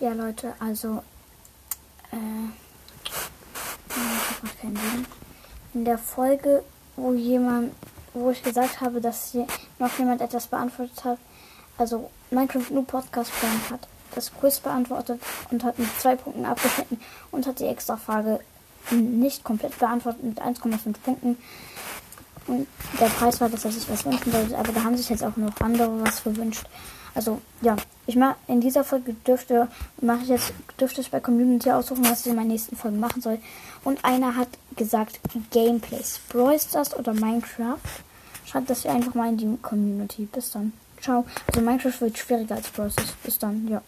Ja, Leute, also. Äh, macht keinen Sinn. In der Folge, wo jemand, wo ich gesagt habe, dass hier noch jemand etwas beantwortet hat, also Minecraft New Podcast Plan hat das Quiz beantwortet und hat mit zwei Punkten abgeschnitten und hat die extra Frage nicht komplett beantwortet mit 1,5 Punkten. Und der Preis war, dass er sich was wünschen sollte, aber da haben sich jetzt auch noch andere was gewünscht. Also ja, ich mache in dieser Folge dürfte mache ich jetzt dürfte ich bei Community aussuchen, was ich in meinen nächsten Folgen machen soll. Und einer hat gesagt Gameplays, Brawl Stars oder Minecraft. Schreibt das einfach mal in die Community. Bis dann. Ciao. Also Minecraft wird schwieriger als Brawl Stars. Bis dann. Ja.